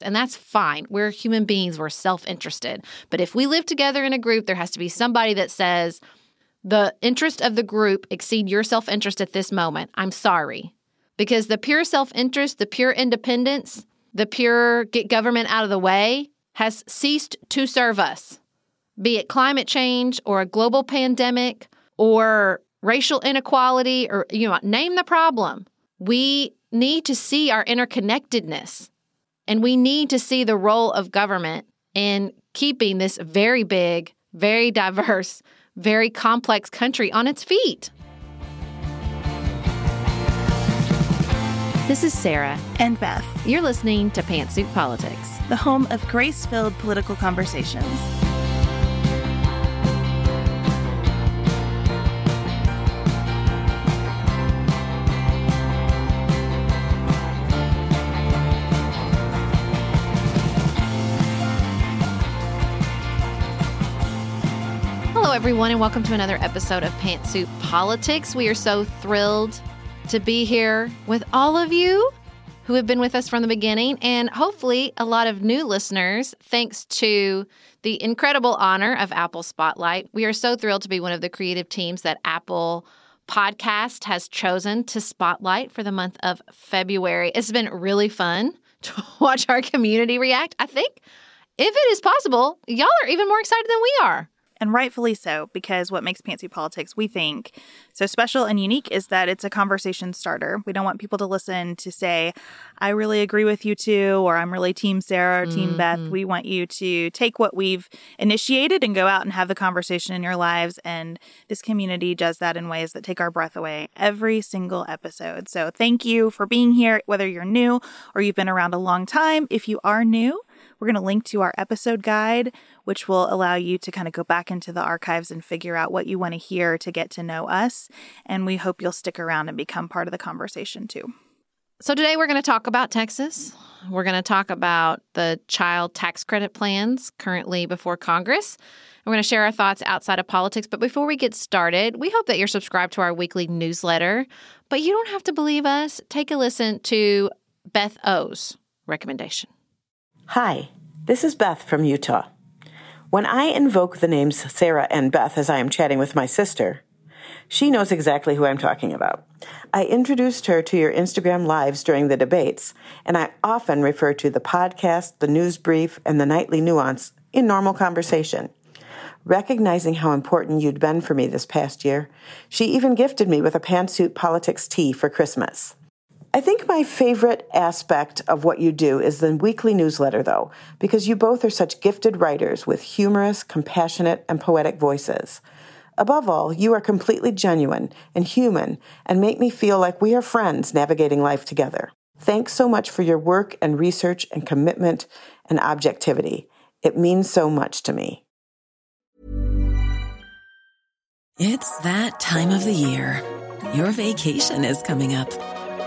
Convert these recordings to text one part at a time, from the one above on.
And that's fine. We're human beings, we're self interested. But if we live together in a group, there has to be somebody that says, the interest of the group exceed your self interest at this moment. I'm sorry. Because the pure self interest, the pure independence, the pure get government out of the way has ceased to serve us, be it climate change or a global pandemic or racial inequality or, you know, name the problem. We need to see our interconnectedness and we need to see the role of government in keeping this very big, very diverse, very complex country on its feet. This is Sarah. And Beth. You're listening to Pantsuit Politics, the home of grace filled political conversations. Everyone, and welcome to another episode of Pantsuit Politics. We are so thrilled to be here with all of you who have been with us from the beginning, and hopefully a lot of new listeners, thanks to the incredible honor of Apple Spotlight. We are so thrilled to be one of the creative teams that Apple Podcast has chosen to spotlight for the month of February. It's been really fun to watch our community react. I think if it is possible, y'all are even more excited than we are and rightfully so, because what makes Pantsuit Politics, we think, so special and unique is that it's a conversation starter. We don't want people to listen to say, I really agree with you too, or I'm really Team Sarah or Team mm-hmm. Beth. We want you to take what we've initiated and go out and have the conversation in your lives. And this community does that in ways that take our breath away every single episode. So thank you for being here, whether you're new or you've been around a long time. If you are new, we're going to link to our episode guide, which will allow you to kind of go back into the archives and figure out what you want to hear to get to know us. And we hope you'll stick around and become part of the conversation too. So, today we're going to talk about Texas. We're going to talk about the child tax credit plans currently before Congress. We're going to share our thoughts outside of politics. But before we get started, we hope that you're subscribed to our weekly newsletter. But you don't have to believe us. Take a listen to Beth O's recommendation. Hi, this is Beth from Utah. When I invoke the names Sarah and Beth as I am chatting with my sister, she knows exactly who I'm talking about. I introduced her to your Instagram lives during the debates, and I often refer to the podcast, the news brief, and the nightly nuance in normal conversation. Recognizing how important you'd been for me this past year, she even gifted me with a pantsuit politics tee for Christmas. I think my favorite aspect of what you do is the weekly newsletter, though, because you both are such gifted writers with humorous, compassionate, and poetic voices. Above all, you are completely genuine and human and make me feel like we are friends navigating life together. Thanks so much for your work and research and commitment and objectivity. It means so much to me. It's that time of the year. Your vacation is coming up.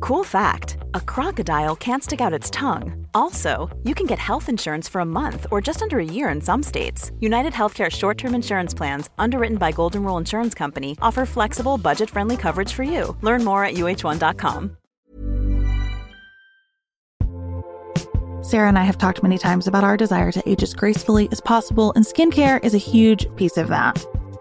Cool fact a crocodile can't stick out its tongue. Also, you can get health insurance for a month or just under a year in some states. United Healthcare short term insurance plans, underwritten by Golden Rule Insurance Company, offer flexible, budget friendly coverage for you. Learn more at uh1.com. Sarah and I have talked many times about our desire to age as gracefully as possible, and skincare is a huge piece of that.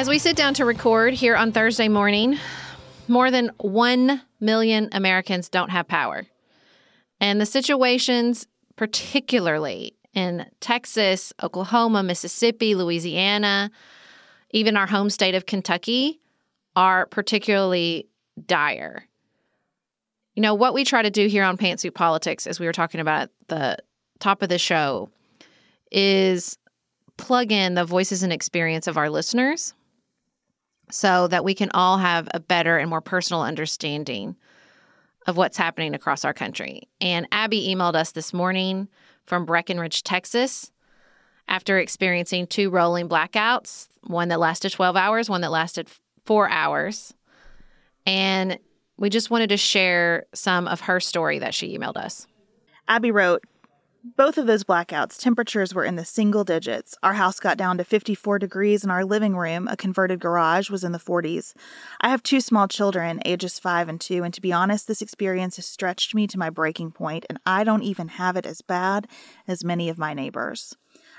As we sit down to record here on Thursday morning, more than 1 million Americans don't have power. And the situations, particularly in Texas, Oklahoma, Mississippi, Louisiana, even our home state of Kentucky, are particularly dire. You know, what we try to do here on Pantsuit Politics, as we were talking about at the top of the show, is plug in the voices and experience of our listeners so that we can all have a better and more personal understanding of what's happening across our country. And Abby emailed us this morning from Breckenridge, Texas, after experiencing two rolling blackouts one that lasted 12 hours, one that lasted four hours. And we just wanted to share some of her story that she emailed us. Abby wrote, both of those blackouts, temperatures were in the single digits. Our house got down to 54 degrees, and our living room, a converted garage, was in the 40s. I have two small children, ages 5 and 2, and to be honest, this experience has stretched me to my breaking point, and I don't even have it as bad as many of my neighbors.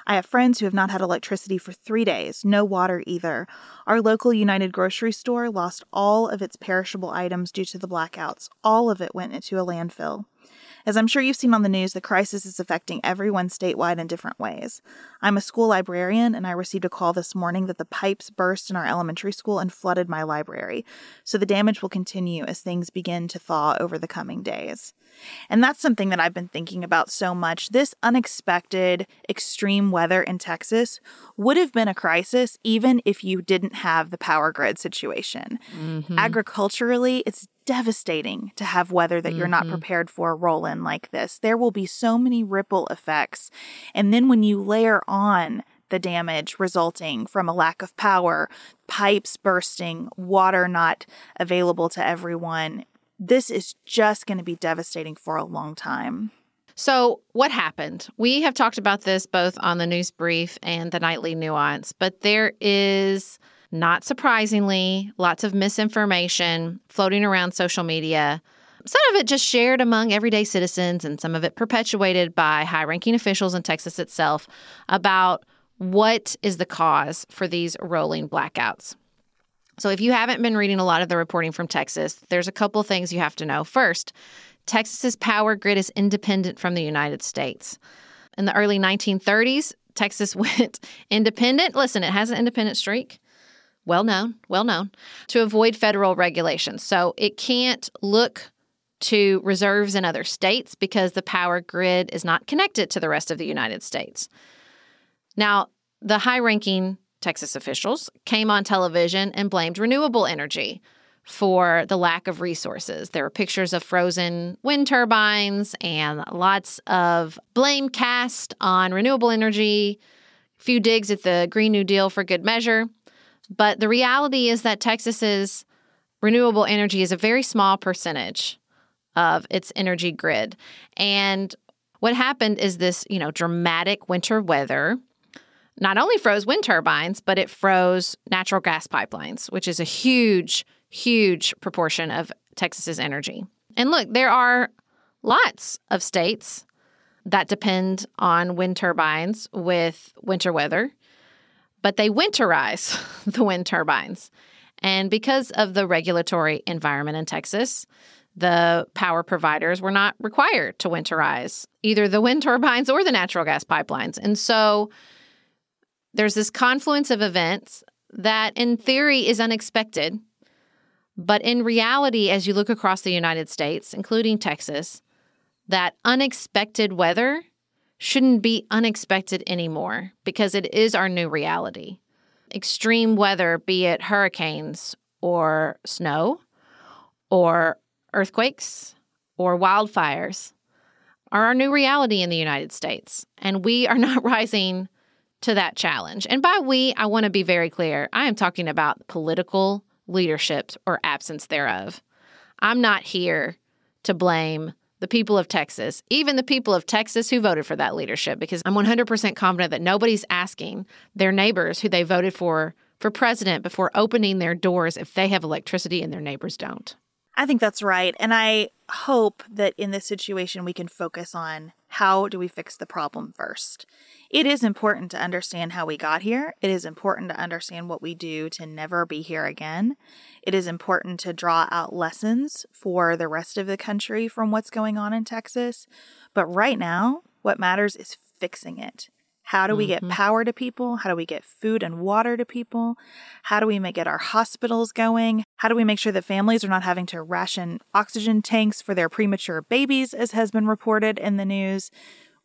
I have friends who have not had electricity for three days, no water either. Our local United grocery store lost all of its perishable items due to the blackouts. All of it went into a landfill. As I'm sure you've seen on the news, the crisis is affecting everyone statewide in different ways. I'm a school librarian, and I received a call this morning that the pipes burst in our elementary school and flooded my library. So the damage will continue as things begin to thaw over the coming days. And that's something that I've been thinking about so much. This unexpected extreme weather in Texas would have been a crisis even if you didn't have the power grid situation. Mm-hmm. Agriculturally, it's devastating to have weather that mm-hmm. you're not mm-hmm. prepared for roll in like this. There will be so many ripple effects. And then when you layer on the damage resulting from a lack of power, pipes bursting, water not available to everyone, this is just going to be devastating for a long time. So, what happened? We have talked about this both on the news brief and the nightly nuance, but there is not surprisingly, lots of misinformation floating around social media. Some of it just shared among everyday citizens, and some of it perpetuated by high ranking officials in Texas itself about what is the cause for these rolling blackouts. So, if you haven't been reading a lot of the reporting from Texas, there's a couple things you have to know. First, Texas's power grid is independent from the United States. In the early 1930s, Texas went independent. Listen, it has an independent streak well known, well known, to avoid federal regulations. So it can't look to reserves in other states because the power grid is not connected to the rest of the United States. Now, the high ranking Texas officials came on television and blamed renewable energy for the lack of resources. There were pictures of frozen wind turbines and lots of blame cast on renewable energy, a few digs at the Green New Deal for good measure. But the reality is that Texas's renewable energy is a very small percentage of its energy grid. And what happened is this, you know, dramatic winter weather not only froze wind turbines, but it froze natural gas pipelines, which is a huge, huge proportion of Texas's energy. And look, there are lots of states that depend on wind turbines with winter weather but they winterize the wind turbines. And because of the regulatory environment in Texas, the power providers were not required to winterize either the wind turbines or the natural gas pipelines. And so there's this confluence of events that, in theory, is unexpected. But in reality, as you look across the United States, including Texas, that unexpected weather shouldn't be unexpected anymore because it is our new reality. Extreme weather, be it hurricanes or snow or earthquakes or wildfires, are our new reality in the United States, and we are not rising to that challenge. And by we, I want to be very clear. I am talking about political leadership or absence thereof. I'm not here to blame the people of Texas, even the people of Texas who voted for that leadership, because I'm 100% confident that nobody's asking their neighbors who they voted for for president before opening their doors if they have electricity and their neighbors don't. I think that's right. And I hope that in this situation, we can focus on how do we fix the problem first. It is important to understand how we got here. It is important to understand what we do to never be here again. It is important to draw out lessons for the rest of the country from what's going on in Texas. But right now, what matters is fixing it. How do we get Mhm. power to people? How do we get food and water to people? How do we make get our hospitals going? How do we make sure that families are not having to ration oxygen tanks for their premature babies, as has been reported in the news?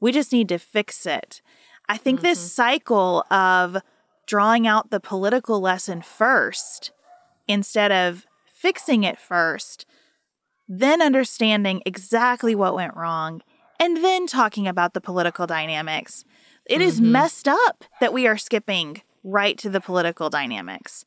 We just need to fix it. I think this cycle of drawing out the political lesson first instead of fixing it first, then understanding exactly what went wrong, and then talking about the political dynamics. It is mm-hmm. messed up that we are skipping right to the political dynamics.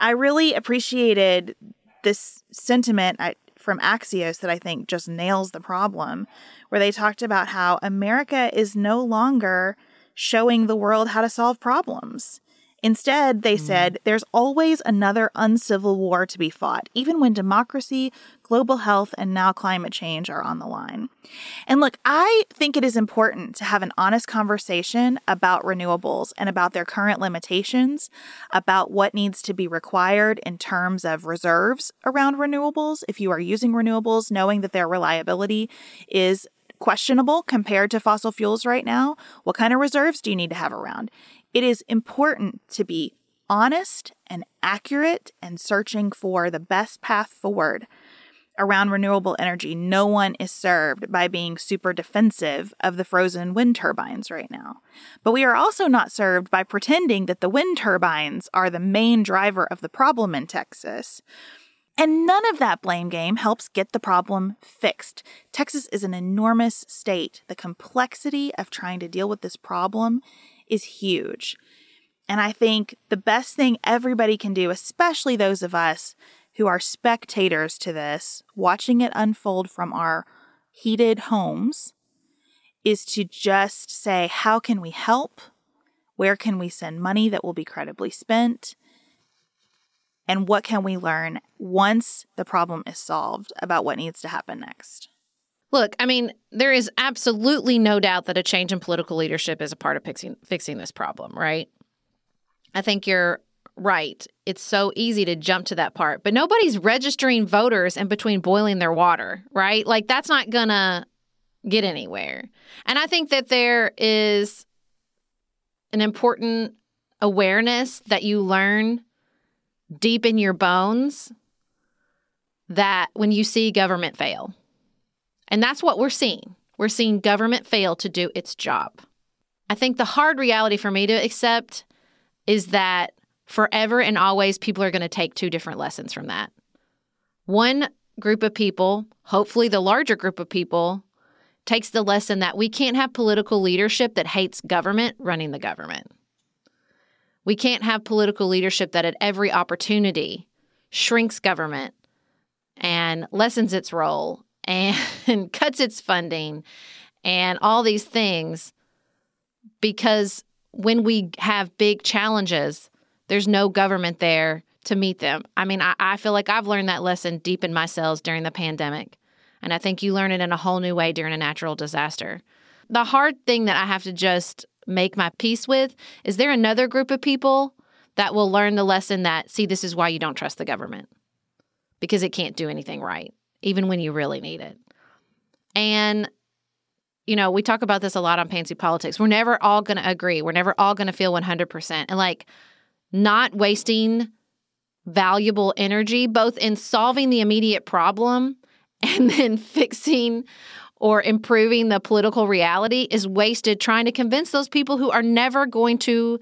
I really appreciated this sentiment I, from Axios that I think just nails the problem, where they talked about how America is no longer showing the world how to solve problems. Instead, they mm-hmm. said there's always another uncivil war to be fought, even when democracy, global health, and now climate change are on the line. And look, I think it is important to have an honest conversation about renewables and about their current limitations, about what needs to be required in terms of reserves around renewables. If you are using renewables, knowing that their reliability is questionable compared to fossil fuels right now, what kind of reserves do you need to have around? It is important to be honest and accurate and searching for the best path forward around renewable energy. No one is served by being super defensive of the frozen wind turbines right now. But we are also not served by pretending that the wind turbines are the main driver of the problem in Texas. And none of that blame game helps get the problem fixed. Texas is an enormous state. The complexity of trying to deal with this problem is huge. And I think the best thing everybody can do, especially those of us who are spectators to this, watching it unfold from our heated homes, is to just say, how can we help? Where can we send money that will be credibly spent? And what can we learn once the problem is solved about what needs to happen next? Look, I mean, there is absolutely no doubt that a change in political leadership is a part of fixing fixing this problem, right? I think you're right. It's so easy to jump to that part, but nobody's registering voters in between boiling their water, right? Like that's not gonna get anywhere. And I think that there is an important awareness that you learn deep in your bones that when you see government fail. And that's what we're seeing. We're seeing government fail to do its job. I think the hard reality for me to accept is that forever and always people are going to take two different lessons from that. One group of people, hopefully the larger group of people, takes the lesson that we can't have political leadership that hates government running the government. We can't have political leadership that at every opportunity shrinks government and lessens its role and cuts its funding and all these things because when we have big challenges, there's no government there to meet them. I mean, I, I feel like I've learned that lesson deep in my cells during the pandemic. And I think you learn it in a whole new way during a natural disaster. The hard thing that I have to just make my peace with is there another group of people that will learn the lesson that, see, this is why you don't trust the government because it can't do anything right, even when you really need it. And, you know, we talk about this a lot on Pantsuit Politics. We're never all going to agree. We're never all going to feel 100%. And like, not wasting valuable energy, both in solving the immediate problem and then fixing or improving the political reality, is wasted trying to convince those people who are never going to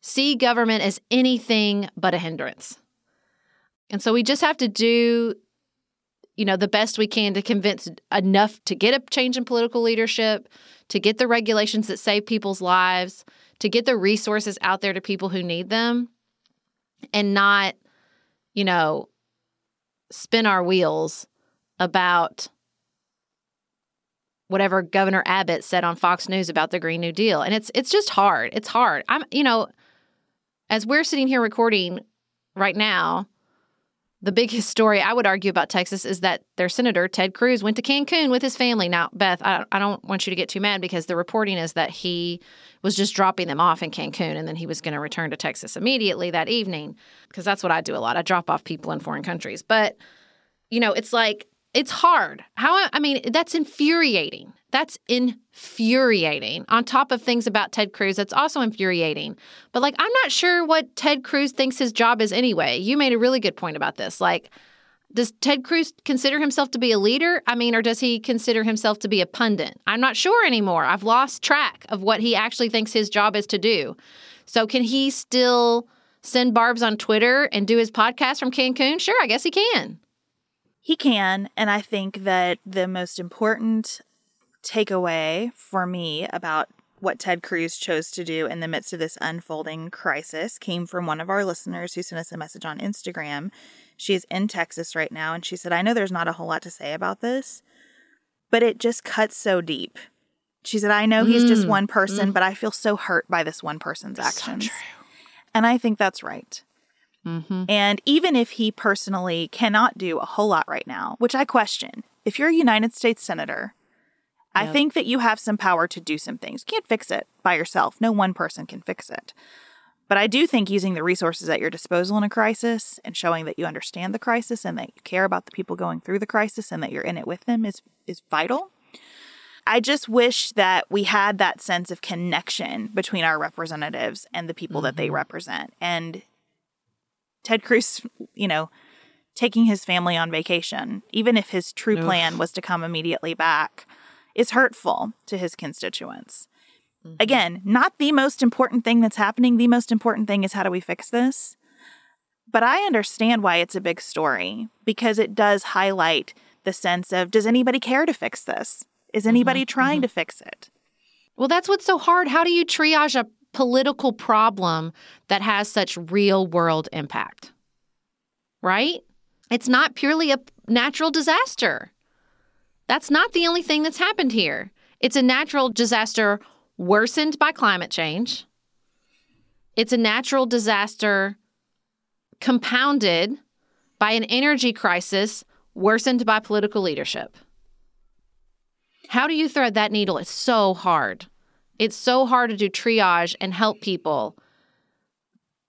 see government as anything but a hindrance. And so we just have to do you know, the best we can to convince enough to get a change in political leadership, to get the regulations that save people's lives, to get the resources out there to people who need them, and not, you know, spin our wheels about whatever Governor Abbott said on Fox News about the Green New Deal. And it's it's just hard. It's hard. I'm you know, as we're sitting here recording right now, the biggest story I would argue about Texas is that their senator, Ted Cruz, went to Cancun with his family. Now, Beth, I, I don't want you to get too mad because the reporting is that he was just dropping them off in Cancun and then he was going to return to Texas immediately that evening because that's what I do a lot. I drop off people in foreign countries. But, you know, it's like, it's hard. How, I mean, that's infuriating. That's infuriating. On top of things about Ted Cruz, that's also infuriating. But like, I'm not sure what Ted Cruz thinks his job is anyway. You made a really good point about this. Like, does Ted Cruz consider himself to be a leader? I mean, or does he consider himself to be a pundit? I'm not sure anymore. I've lost track of what he actually thinks his job is to do. So, can he still send barbs on Twitter and do his podcast from Cancun? Sure, I guess he can. He can. And I think that the most important takeaway for me about what Ted Cruz chose to do in the midst of this unfolding crisis came from one of our listeners who sent us a message on Instagram. She is in Texas right now, and she said, I know there's not a whole lot to say about this, but it just cuts so deep. She said, I know he's just mm. one person, mm. but I feel so hurt by this one person's actions. So and I think that's right. Mm-hmm. And even if he personally cannot do a whole lot right now, which I question, if you're a United States Senator, I think that you have some power to do some things. You can't fix it by yourself. No one person can fix it. But I do think using the resources at your disposal in a crisis and showing that you understand the crisis and that you care about the people going through the crisis and that you're in it with them is is vital. I just wish that we had that sense of connection between our representatives and the people mm-hmm. that they mm-hmm. represent. And Ted Cruz, you know, taking his family on vacation, even if his true plan was to come immediately back, is hurtful to his constituents. Mm-hmm. Again, not the most important thing that's happening. The most important thing is how do we fix this? But I understand why it's a big story because it does highlight the sense of does anybody care to fix this? Is anybody mm-hmm. trying mm-hmm. to fix it? Well, that's what's so hard. How do you triage a political problem that has such real world impact? Right? It's not purely a natural disaster. That's not the only thing that's happened here. It's a natural disaster worsened by climate change. It's a natural disaster compounded by an energy crisis worsened by political leadership. How do you thread that needle? It's so hard. It's so hard to do triage and help people.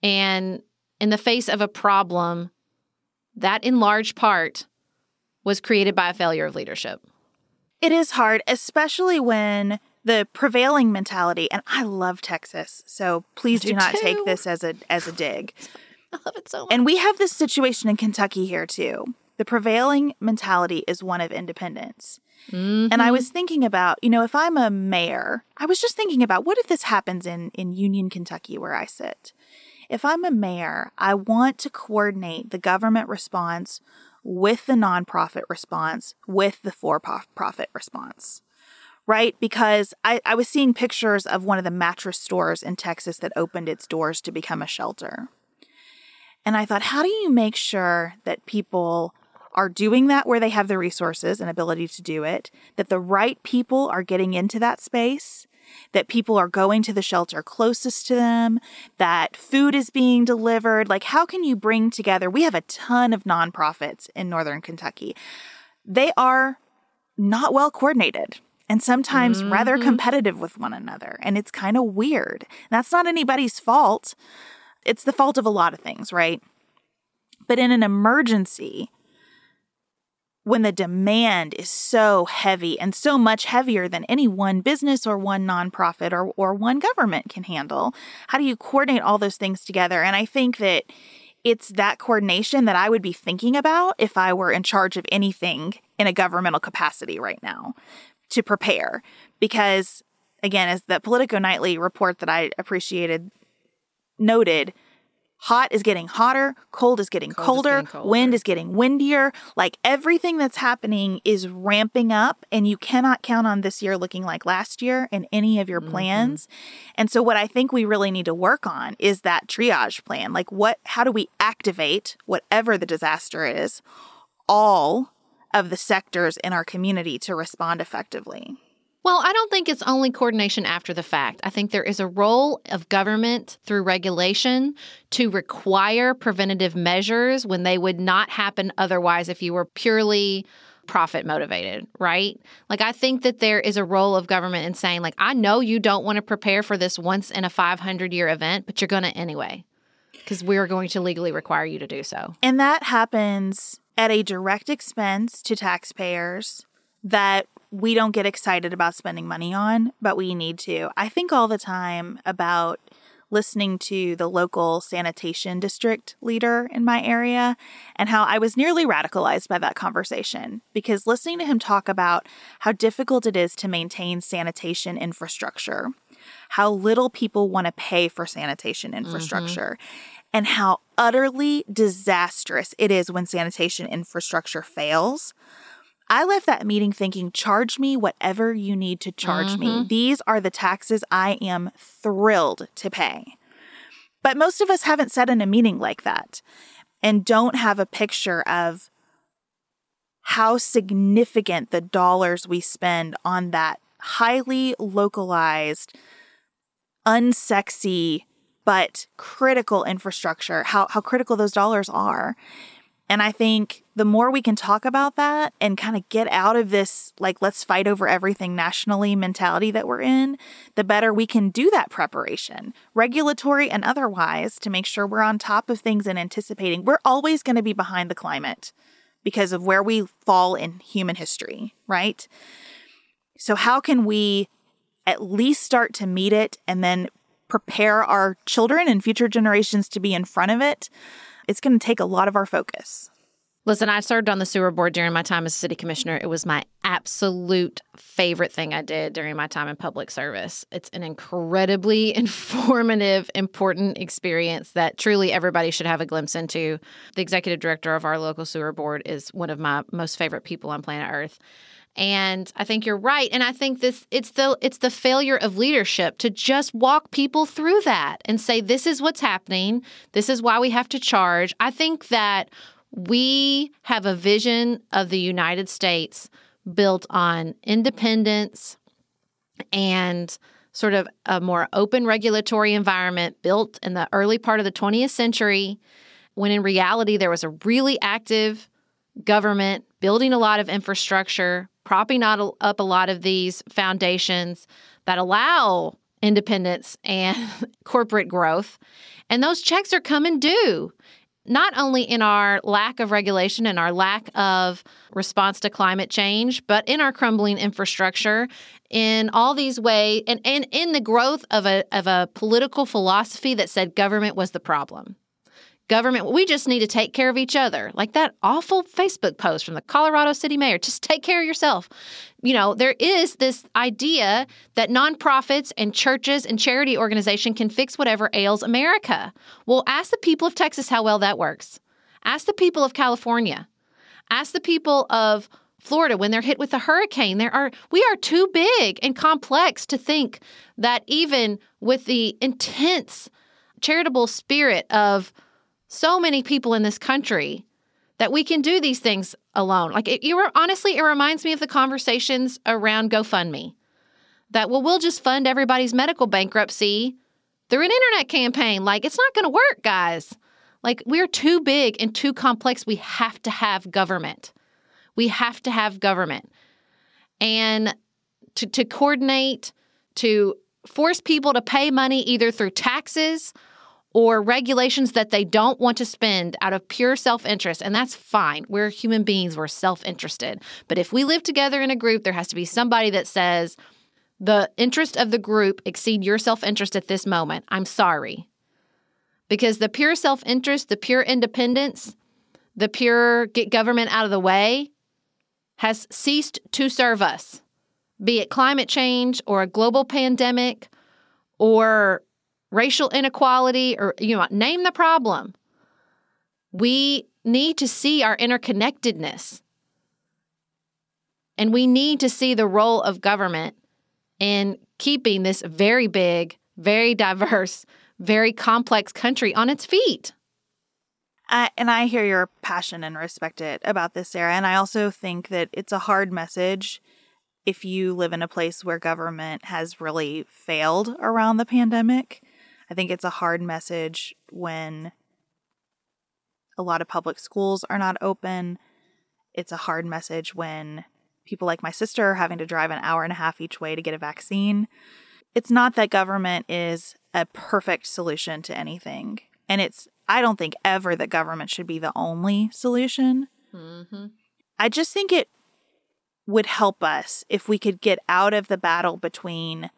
And in the face of a problem that, in large part, was created by a failure of leadership. It is hard, especially when the prevailing mentality, and I love Texas, so please do, do, not too. take this as a as a dig. I love it so much. And we have this situation in Kentucky here too. The prevailing mentality is one of independence. Mm-hmm. And I mm-hmm. was thinking about, you know, if I'm a mayor, I was just thinking about what if this happens in in Union, Kentucky where I sit. If I'm a mayor, I want to coordinate the government response with the nonprofit response, with the for profit response, right? Because I, I was seeing pictures of one of the mattress stores in Texas that opened its doors to become a shelter. And I thought, how do you make sure that people are doing that where they have the resources and ability to do it, that the right people are getting into that space, that people are going to the shelter closest to them, that food is being delivered. Like, how can you bring together? We have a ton of nonprofits in Northern Kentucky. They are not well coordinated and sometimes mm-hmm. rather competitive with one another. And it's kind of weird. That's not anybody's fault. It's the fault of a lot of things, right? But in an emergency, when the demand is so heavy and so much heavier than any one business or one nonprofit or, or one government can handle. How do you coordinate all those things together? And I think that it's that coordination that I would be thinking about if I were in charge of anything in a governmental capacity right now to prepare. Because, again, as the Politico Nightly report that I appreciated noted, hot is getting hotter, cold is getting Cold is colder, getting colder. wind is getting windier. Like everything that's happening is ramping up, and you cannot count on this year looking like last year in any of your Mm-hmm. plans. And so, what I think we really need to work on is that triage plan. Like, what, how do we activate whatever the disaster is, all of the sectors in our community to respond effectively? Well, I don't think it's only coordination after the fact. I think there is a role of government through regulation to require preventative measures when they would not happen otherwise if you were purely profit motivated, right? Like I think that there is a role of government in saying like I know you don't want to prepare for this once in a 500 year event, but you're going to anyway because we're going to legally require you to do so. And that happens at a direct expense to taxpayers that we don't get excited about spending money on, but we need to. I think all the time about listening to the local sanitation district leader in my area and how I was nearly radicalized by that conversation because listening to him talk about how difficult it is to maintain sanitation infrastructure, how little people want to pay for sanitation mm-hmm. infrastructure, and how utterly disastrous it is when sanitation infrastructure fails. I left that meeting thinking, charge me whatever you need to charge me. Mm-hmm. These are the taxes I am thrilled to pay. But most of us haven't sat in a meeting like that and don't have a picture of how significant the dollars we spend on that highly localized, unsexy, but critical infrastructure, how, how critical those dollars are. And I think the more we can talk about that and kind of get out of this, like, let's fight over everything nationally mentality that we're in, the better we can do that preparation, regulatory and otherwise, to make sure we're on top of things and anticipating. We're always going to be behind the climate because of where we fall in human history, right? So, how can we at least start to meet it and then prepare our children and future generations to be in front of it? It's going to take a lot of our focus. Listen, I served on the sewer board during my time as city commissioner. It was my absolute favorite thing I did during my time in public service. It's an incredibly informative, important experience that truly everybody should have a glimpse into. The executive director of our local sewer board is one of my most favorite people on planet Earth. And I think you're right. And I think this it's the it's the failure of leadership to just walk people through that and say this is what's happening. This is why we have to charge. I think that we have a vision of the United States built on independence and sort of a more open regulatory environment built in the early part of the 20th century when in reality there was a really active government building a lot of infrastructure, propping up a lot of these foundations that allow independence and corporate growth. And those checks are coming due, not only in our lack of regulation and our lack of response to climate change, but in our crumbling infrastructure, in all these ways, and, and in the growth of a, of a political philosophy that said government was the problem government we just need to take care of each other. Like that awful facebook post from the colorado city mayor just take care of yourself. You know there is this idea that nonprofits and churches and charity organization can fix whatever ails america. Well ask the people of texas how well that works. Ask the people of california. Ask the people of Florida when they're hit with a hurricane. There are we are too big and complex to think that even with the intense charitable spirit of so many people in this country that we can do these things alone. Like it, you were honestly, it reminds me of the conversations around GoFundMe. That well, we'll just fund everybody's medical bankruptcy through an internet campaign. Like it's not going to work, guys. Like we're too big and too complex. We have to have government. We have to have government, and to to coordinate to force people to pay money either through taxes or regulations that they don't want to spend out of pure self interest. And that's fine. We're human beings, we're self interested. But if we live together in a group, there has to be somebody that says, the interest of the group exceed your self interest at this moment. I'm sorry. Because the pure self interest, the pure independence, the pure get government out of the way has ceased to serve us, be it climate change or a global pandemic or racial inequality, or you know, name the problem. We need to see our interconnectedness. And we need to see the role of government in keeping this very big, very diverse, very complex country on its feet. I, and I hear your passion and respect it about this, Sarah. And I also think that it's a hard message if you live in a place where government has really failed around the pandemic. I think it's a hard message when a lot of public schools are not open. It's a hard message when people like my sister are having to drive an hour and a half each way to get a vaccine. It's not that government is a perfect solution to anything. And it's, I don't think ever that government should be the only solution. Mm-hmm. I just think it would help us if we could get out of the battle between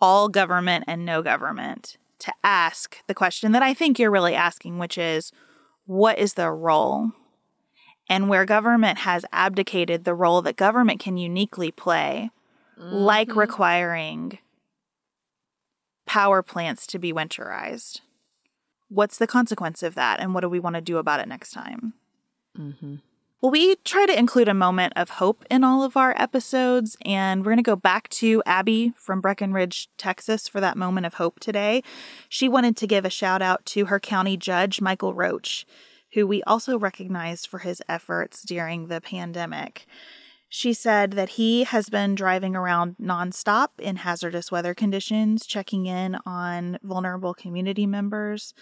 all government and no government to ask the question that I think you're really asking, which is what is their role? And where government has abdicated the role that government can uniquely play, mm-hmm. like requiring power plants to be winterized. What's the consequence of that? And what do we want to do about it next time? Mm-hmm. Well, we try to include a moment of hope in all of our episodes, and we're going to go back to Abby from Breckenridge, Texas for that moment of hope today. She wanted to give a shout out to her county judge, Michael Roach, who we also recognized for his efforts during the pandemic. She said that he has been driving around nonstop in hazardous weather conditions, checking in on vulnerable community members,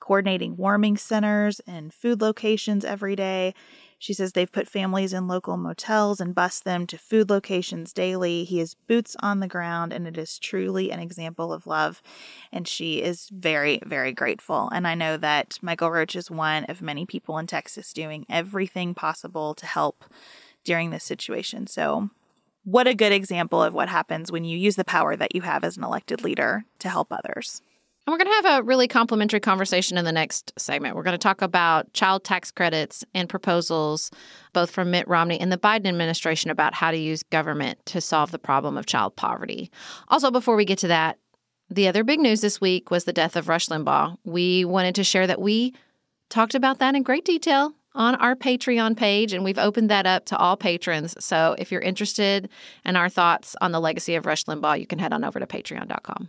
coordinating warming centers and food locations every day. She says they've put families in local motels and bused them to food locations daily. He is boots on the ground, and it is truly an example of love. And she is very, very grateful. And I know that Michael Roach is one of many people in Texas doing everything possible to help during this situation. So, what a good example of what happens when you use the power that you have as an elected leader to help others. And we're going to have a really complimentary conversation in the next segment. We're going to talk about child tax credits and proposals, both from Mitt Romney and the Biden administration, about how to use government to solve the problem of child poverty. Also, before we get to that, the other big news this week was the death of Rush Limbaugh. We wanted to share that we talked about that in great detail on our Patreon page, and we've opened that up to all patrons. So if you're interested in our thoughts on the legacy of Rush Limbaugh, you can head on over to patreon.com.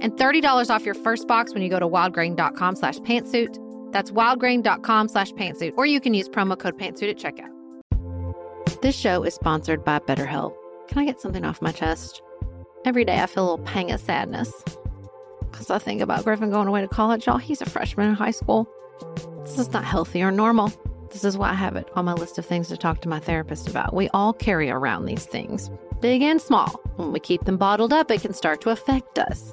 and $30 off your first box when you go to wildgrain.com slash pantsuit. That's wildgrain.com slash pantsuit, or you can use promo code pantsuit at checkout. This show is sponsored by BetterHelp. Can I get something off my chest? Every day I feel a little pang of sadness because I think about Griffin going away to college. Y'all, he's a freshman in high school. This is not healthy or normal. This is why I have it on my list of things to talk to my therapist about. We all carry around these things, big and small. When we keep them bottled up, it can start to affect us.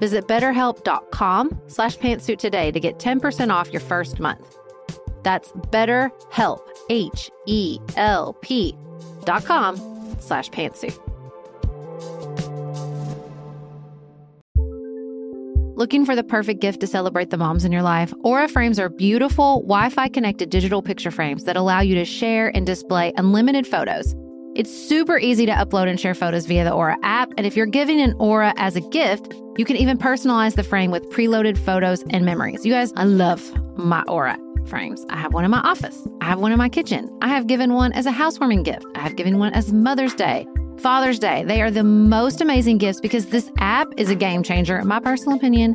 Visit betterhelp.com slash pantsuit today to get 10% off your first month. That's betterhelp, H-E-L-P dot com slash pantsuit. Looking for the perfect gift to celebrate the moms in your life? Aura frames are beautiful, Wi Fi connected digital picture frames that allow you to share and display unlimited photos. It's super easy to upload and share photos via the Aura app. And if you're giving an Aura as a gift, you can even personalize the frame with preloaded photos and memories. You guys, I love my Aura frames. I have one in my office, I have one in my kitchen. I have given one as a housewarming gift, I have given one as Mother's Day. Father's Day. They are the most amazing gifts because this app is a game changer, in my personal opinion,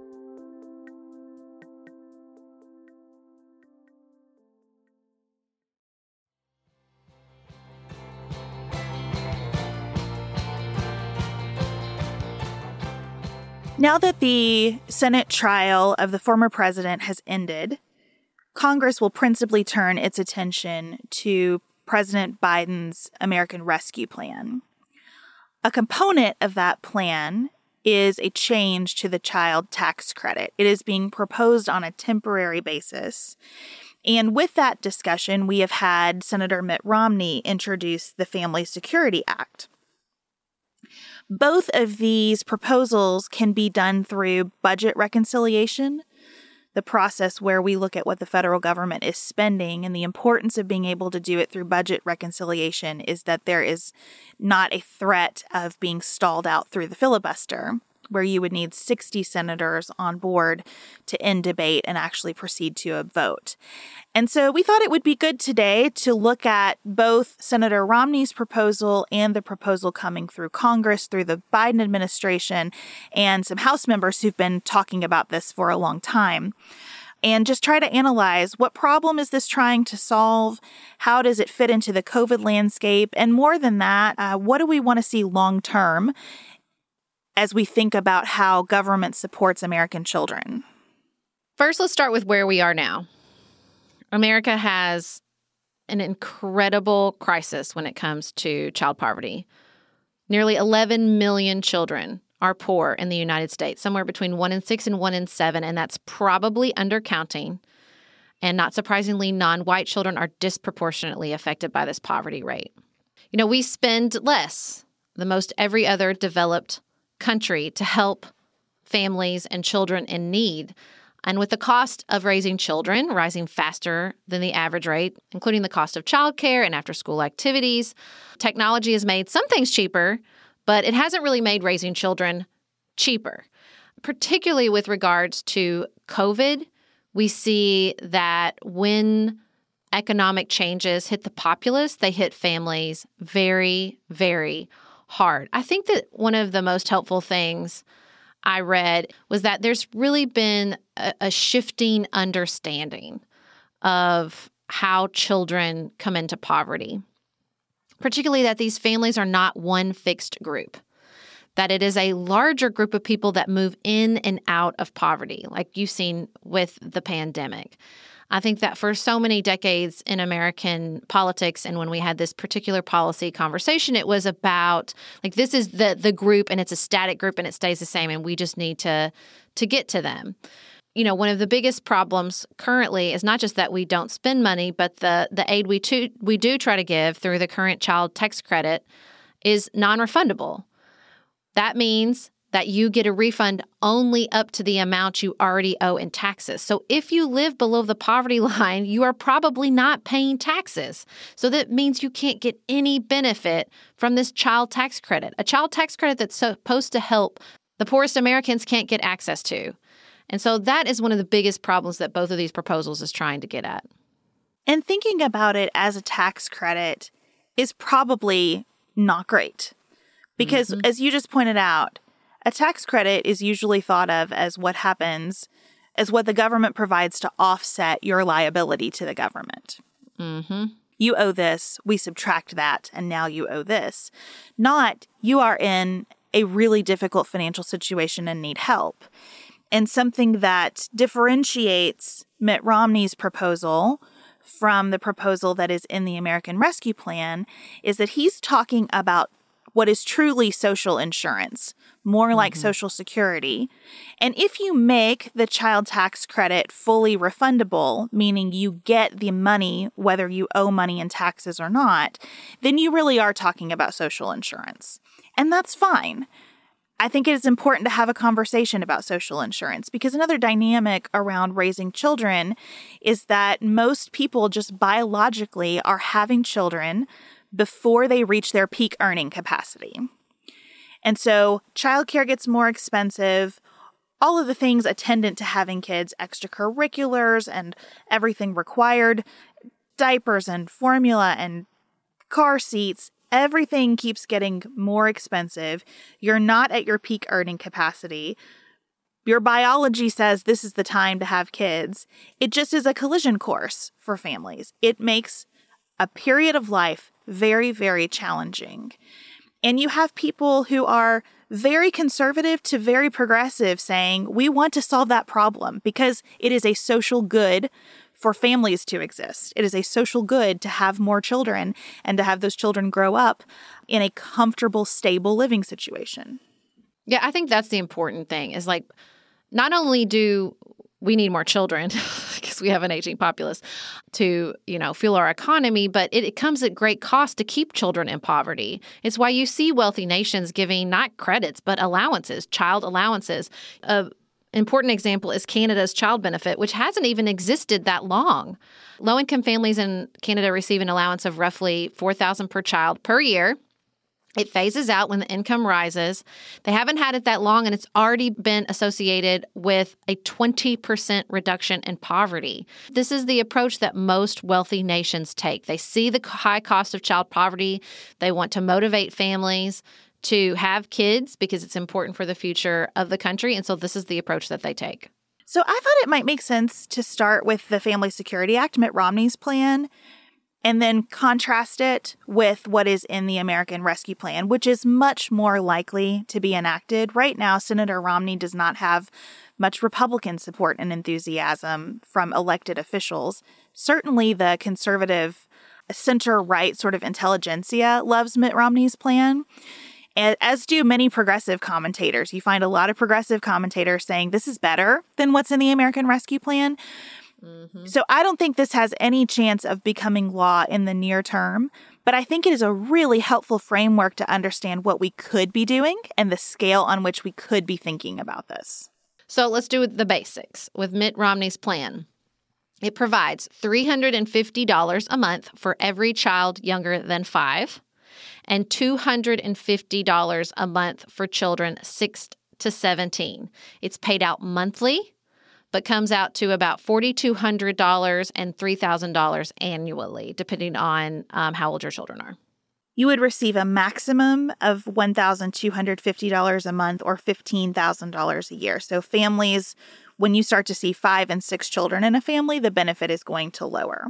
Now that the Senate trial of the former president has ended, Congress will principally turn its attention to President Biden's American Rescue Plan. A component of that plan is a change to the child tax credit. It is being proposed on a temporary basis. And with that discussion, we have had Senator Mitt Romney introduce the Family Security Act. Both of these proposals can be done through budget reconciliation, the process where we look at what the federal government is spending. And the importance of being able to do it through budget reconciliation is that there is not a threat of being stalled out through the filibuster where you would need 60 senators on board to end debate and actually proceed to a vote. And so we thought it would be good today to look at both Senator Romney's proposal and the proposal coming through Congress through the Biden administration and some House members who've been talking about this for a long time and just try to analyze what problem is this trying to solve? How does it fit into the COVID landscape? And more than that, uh, what do we want to see long term as we think about how government supports American children? First, let's start with where we are now. America has an incredible crisis when it comes to child poverty. Nearly 11 million children are poor in the United States, somewhere between one in six and one in seven, and that's probably undercounting. And not surprisingly, non white children are disproportionately affected by this poverty rate. You know, we spend less than most every other developed country to help families and children in need. And with the cost of raising children rising faster than the average rate, including the cost of childcare and after school activities, technology has made some things cheaper, but it hasn't really made raising children cheaper. Particularly with regards to COVID, we see that when economic changes hit the populace, they hit families very, very hard. I think that one of the most helpful things I read was that there's really been a, a shifting understanding of how children come into poverty, particularly that these families are not one fixed group that it is a larger group of people that move in and out of poverty, like you've seen with the pandemic. I think that for so many decades in American politics, and when we had this particular policy conversation, it was about like this is the the group, and it's a static group, and it stays the same, and we just need to to get to them. You know, one of the biggest problems currently is not just that we don't spend money, but the the aid we to, we do try to give through the current child tax credit is non-refundable. That means that you get a refund only up to the amount you already owe in taxes. So if you live below the poverty line, you are probably not paying taxes. So that means you can't get any benefit from this child tax credit. A child tax credit that's supposed to help the poorest Americans can't get access to. And so that is one of the biggest problems that both of these proposals is trying to get at. And thinking about it as a tax credit is probably not great. Because mm-hmm. as you just pointed out, a tax credit is usually thought of as what happens, as what the government provides to offset your liability to the government. Mm-hmm. You owe this, we subtract that, and now you owe this. Not you are in a really difficult financial situation and need help. And something that differentiates Mitt Romney's proposal from the proposal that is in the American Rescue Plan is that he's talking about what is truly social insurance, more like mm-hmm. Social Security. And if you make the child tax credit fully refundable, meaning you get the money whether you owe money in taxes or not, then you really are talking about social insurance. And that's fine. I think it is important to have a conversation about social insurance because another dynamic around raising children is that most people just biologically are having children before they reach their peak earning capacity. And so childcare gets more expensive. All of the things attendant to having kids, extracurriculars and everything required, diapers and formula and car seats, everything keeps getting more expensive. You're not at your peak earning capacity. Your biology says this is the time to have kids. It just is a collision course for families. It makes a period of life very, very challenging. And you have people who are very conservative to very progressive saying, we want to solve that problem because it is a social good for families to exist. It is a social good to have more children and to have those children grow up in a comfortable, stable living situation. Yeah, I think that's the important thing is like, not only do we need more children because we have an aging populace to you know fuel our economy but it, it, comes at great cost to keep children in poverty. It's why you see wealthy nations giving not credits but allowances child allowances. A important example is canada's child benefit which hasn't even existed that long. Low income families in canada receive an allowance of roughly 4000 per child per year it phases out when the income rises. They haven't had it that long, and it's already been associated with a 20% reduction in poverty. This is the approach that most wealthy nations take. They see the high cost of child poverty, they want to motivate families to have kids because it's important for the future of the country. And so, this is the approach that they take. So, I thought it might make sense to start with the Family Security Act, Mitt Romney's plan and then contrast it with what is in the American Rescue Plan, which is much more likely to be enacted. Right now, Senator Romney does not have much Republican support and enthusiasm from elected officials. Certainly, the conservative center right sort of intelligentsia loves Mitt Romney's plan. As do many progressive commentators. You find a lot of progressive commentators saying this is better than what's in the American Rescue Plan. Mm-hmm. So I don't think this has any chance of becoming law in the near term, but I think it is a really helpful framework to understand what we could be doing and the scale on which we could be thinking about this. So let's do the basics with Mitt Romney's plan. It provides $350 a month for every child younger than five and $250 a month for children 6 to 17. It's paid out monthly but comes out to about $4,200 and $3,000 annually, depending on um, how old your children are. You would receive a maximum of $1,250 a month or $15,000 a year. So, families, when you start to see five and six children in a family, the benefit is going to lower.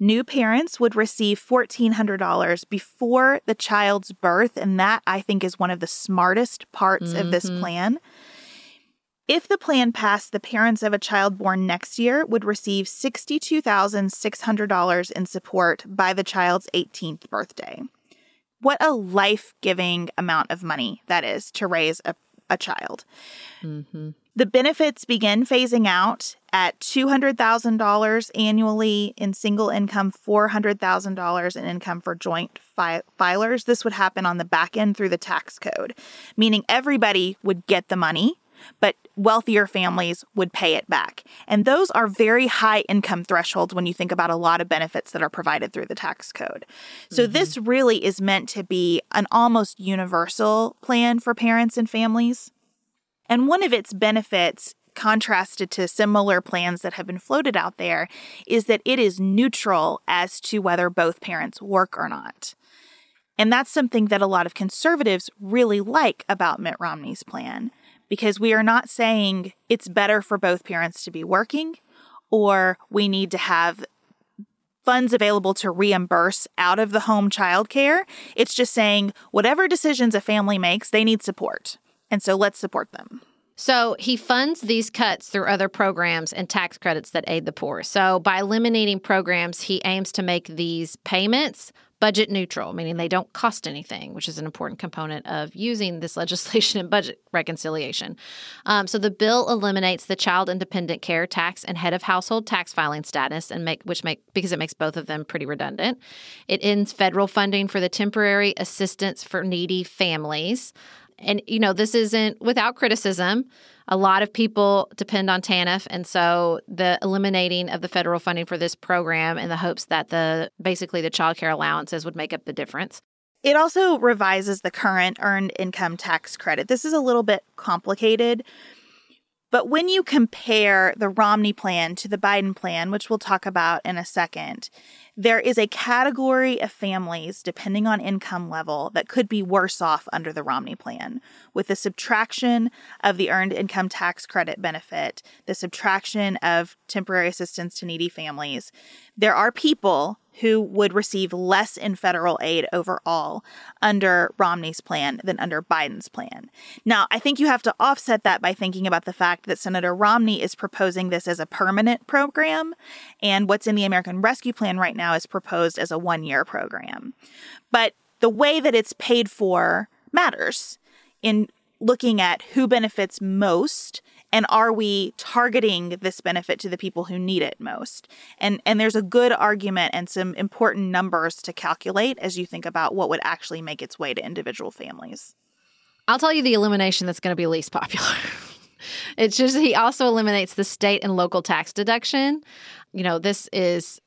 New parents would receive $1,400 before the child's birth. And that, I think, is one of the smartest parts mm-hmm. of this mm-hmm. plan if the plan passed, the parents of a child born next year would receive $62,600 in support by the child's 18th birthday. What a life giving amount of money that is to raise a, a child. Mm-hmm. The benefits begin phasing out at $200,000 annually in single income, $400,000 in income for joint fi- filers. This would happen on the back end through the tax code, meaning everybody would get the money but wealthier families would pay it back. And those are very high income thresholds when you think about a lot of benefits that are provided through the tax code. So mm-hmm. this really is meant to be an almost universal plan for parents and families. And one of its benefits contrasted to similar plans that have been floated out there is that it is neutral as to whether both parents work or not. And that's something that a lot of conservatives really like about Mitt Romney's plan because we are not saying it's better for both parents to be working or we need to have funds available to reimburse out of the home childcare. It's just saying whatever decisions a family makes, they need support. And so let's support them. So he funds these cuts through other programs and tax credits that aid the poor. So by eliminating programs, he aims to make these payments budget neutral, meaning they don't cost anything, which is an important component of using this legislation and budget reconciliation. Um, so the bill eliminates the child independent care tax and head of household tax filing status, and make which make because it makes both of them pretty redundant. It ends federal funding for the temporary assistance for needy families. And, you know, this isn't without criticism. A lot of people depend on TANF. And so the eliminating of the federal funding for this program in the hopes that the basically the child care allowances would make up the difference. It also revises the current earned income tax credit. This is a little bit complicated. But when you compare the Romney plan to the Biden plan, which we'll talk about in a second, there is a category of families, depending on income level, that could be worse off under the Romney plan. With the subtraction of the earned income tax credit benefit, the subtraction of temporary assistance to needy families, there are people who would receive less in federal aid overall under Romney's plan than under Biden's plan. Now, I think you have to offset that by thinking about the fact that Senator Romney is proposing this as a permanent program, and what's in the American Rescue Plan right now is proposed as a one year program. But the way that it's paid for matters in looking at who benefits most and are we targeting this benefit to the people who need it most? And and there's a good argument and some important numbers to calculate as you think about what would actually make its way to individual families. I'll tell you the elimination that's going to be least popular. It's just he also eliminates the state and local tax deduction. You know this is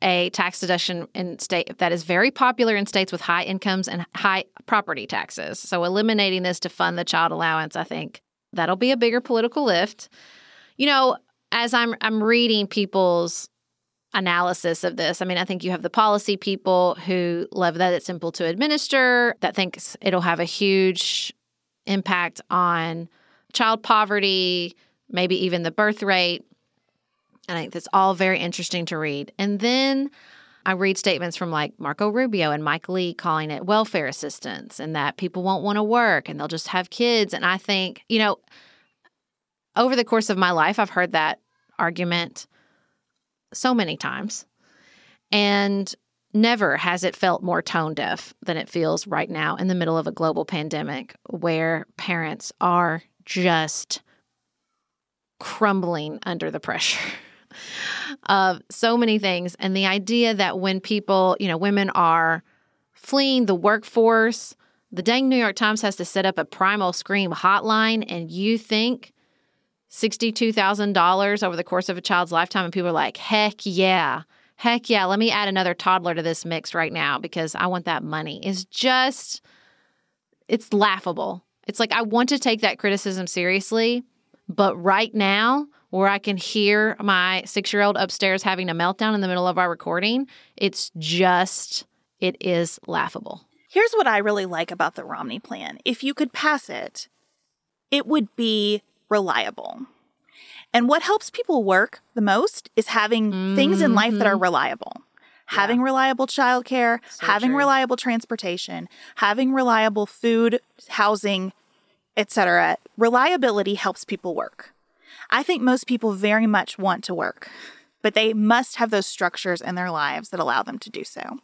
a tax deduction in state that is very popular in states with high incomes and high property taxes. So eliminating this to fund the child allowance, I think, That'll be a bigger political lift. You know, as I'm I'm reading people's analysis of this. I mean, I think you have the policy people who love that it's simple to administer, that thinks it'll have a huge impact on child poverty, maybe even the birth rate. And I think that's all very interesting to read. And then I read statements from like Marco Rubio and Mike Lee calling it welfare assistance and that people won't want to work and they'll just have kids. And I think, you know, over the course of my life, I've heard that argument so many times. And never has it felt more tone deaf than it feels right now in the middle of a global pandemic where parents are just crumbling under the pressure. of so many things. And the idea that when people, you know, women are fleeing the workforce, the dang New York Times has to set up a primal scream hotline, and you think $62,000 over the course of a child's lifetime, and people are like, heck yeah. Heck yeah, let me add another toddler to this mix right now because I want that money. Is just, it's laughable. It's like I want to take that criticism seriously, but right now, where I can hear my six year old upstairs having a meltdown in the middle of our recording, it's just, it is laughable. Here's what I really like about the Romney plan. If you could pass it, it would be reliable. And what helps people work the most is having mm-hmm. things in life that are mm-hmm. reliable. Yeah. Having reliable childcare, so having true. reliable transportation, having reliable food, housing, etc. Reliability helps people work. I think most people very much want to work, but they must have those structures in their lives that allow them to do so.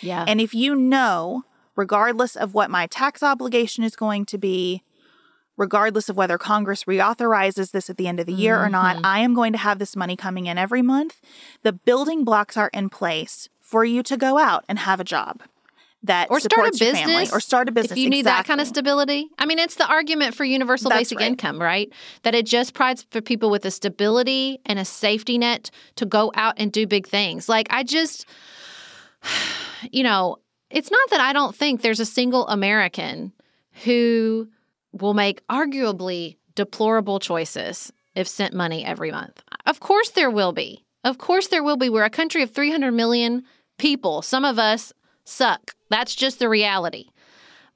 Yeah. And if you know, regardless of what my tax obligation is going to be, regardless of whether Congress reauthorizes this at the end of the year mm-hmm. or not, mm-hmm. I am going to have this money coming in every month. The building blocks are in place for you to go out and have a job that or start a business or start a business if you need exactly. that kind of stability. I mean it's the argument for universal That's basic right. income right? That it just provides for people with a stability and a safety net to go out and do big things. Like i just you know it's not that i don't think there's a single american who will make arguably deplorable choices if sent money every month. Of course there will be. Of course there will be. We're a country of 300 million people. Some of us suck. That's just the reality.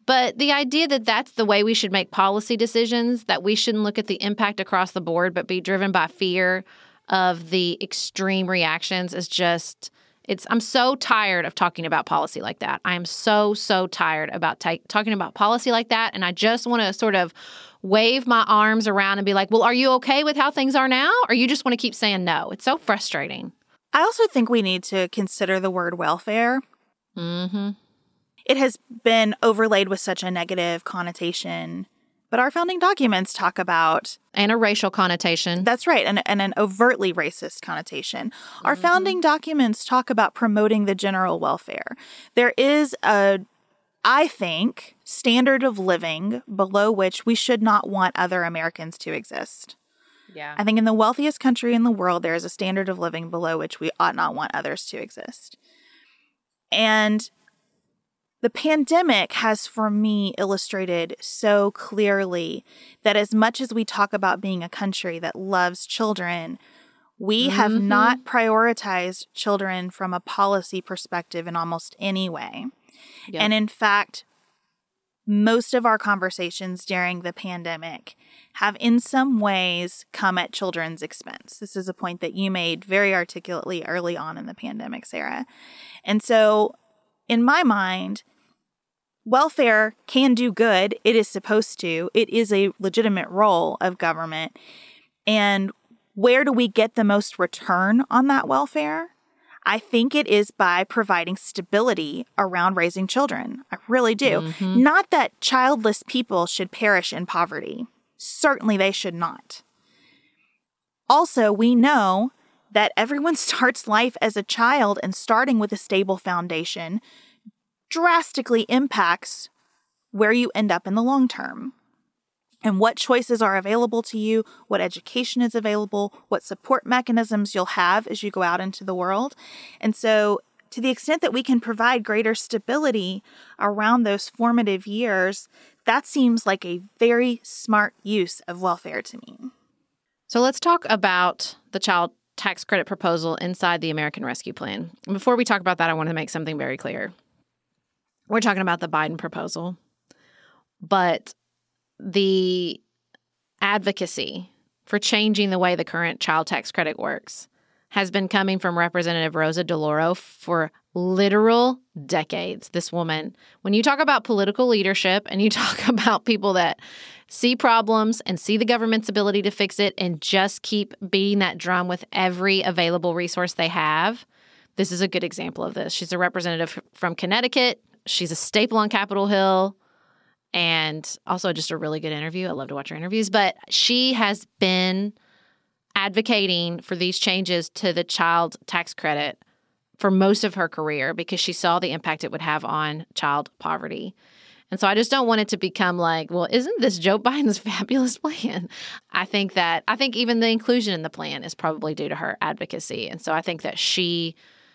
But the idea that that's the way we should make policy decisions, that we shouldn't look at the impact across the board, but be driven by fear of the extreme reactions is just, It's I'm so tired of talking about policy like that. I am so so tired about ta- talking about policy like that and I just want to sort of wave my arms around and be like, "Well, are you okay with how things are now or you just want to keep saying no?" It's so frustrating. I also think we need to consider the word welfare. Mhm. It has been overlaid with such a negative connotation, but our founding documents talk about And a racial connotation. That's right, and, and an overtly racist connotation. Our founding documents talk about promoting the general welfare. There is a, I think, standard of living below which we should not want other Americans to exist. yeah. I think in the wealthiest country in the world, there is a standard of living below which we ought not want others to exist. And the pandemic has, for me, illustrated so clearly that as much as we talk about being a country that loves children, we have Mhm. not prioritized children from a policy perspective in almost any way. Yep. And in fact, most of our conversations during the pandemic have in some ways come at children's expense. This is a point that you made very articulately early on in the pandemic, Sarah. And so, in my mind, welfare can do good. It is supposed to, it is a legitimate role of government. And where do we get the most return on that welfare? I think it is by providing stability around raising children. I really do. Mm-hmm. Not that childless people should perish in poverty. Certainly they should not. Also, we know that everyone starts life as a child, and starting with a stable foundation drastically impacts where you end up in the long term and what choices are available to you, what education is available, what support mechanisms you'll have as you go out into the world. And so, to the extent that we can provide greater stability around those formative years, that seems like a very smart use of welfare to me. So let's talk about the child tax credit proposal inside the American Rescue Plan. And Before we talk about that, I want to make something very clear. We're talking about the Biden proposal, but the advocacy for changing the way the current child tax credit works has been coming from Representative Rosa DeLauro for literal decades. This woman, when you talk about political leadership and you talk about people that see problems and see the government's ability to fix it and just keep beating that drum with every available resource they have, this is a good example of this. She's a representative from Connecticut. She's a staple on Capitol Hill and also just a really good interview. I love to watch her interviews, but she has been advocating for these changes to the child tax credit for most of her career because she saw the impact it would have on child poverty. And so I just don't want it to become like, well, isn't this Joe Biden's fabulous plan? I think that I think even the inclusion in the plan is probably due to her advocacy. And so I think that she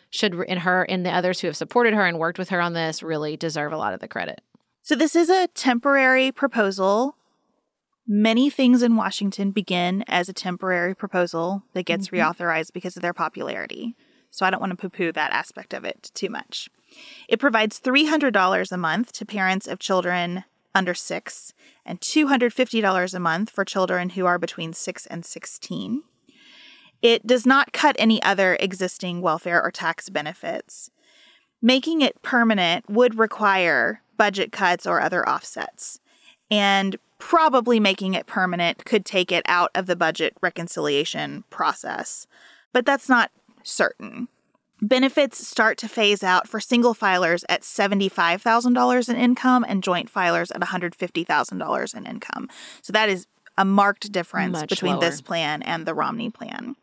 should in her and the others who have supported her and worked with her on this really deserve a lot of the credit. So, this is a temporary proposal. Many things in Washington begin as a temporary proposal that gets mm-hmm. reauthorized because of their popularity. So, I don't want to poo poo that aspect of it too much. It provides $300 a month to parents of children under six and $250 a month for children who are between six and 16. It does not cut any other existing welfare or tax benefits. Making it permanent would require budget cuts or other offsets. And probably making it permanent could take it out of the budget reconciliation process. But that's not certain. Benefits start to phase out for single filers at $75,000 in income and joint filers at $150,000 in income. So that is a marked difference Much between lower. this plan and the Romney plan.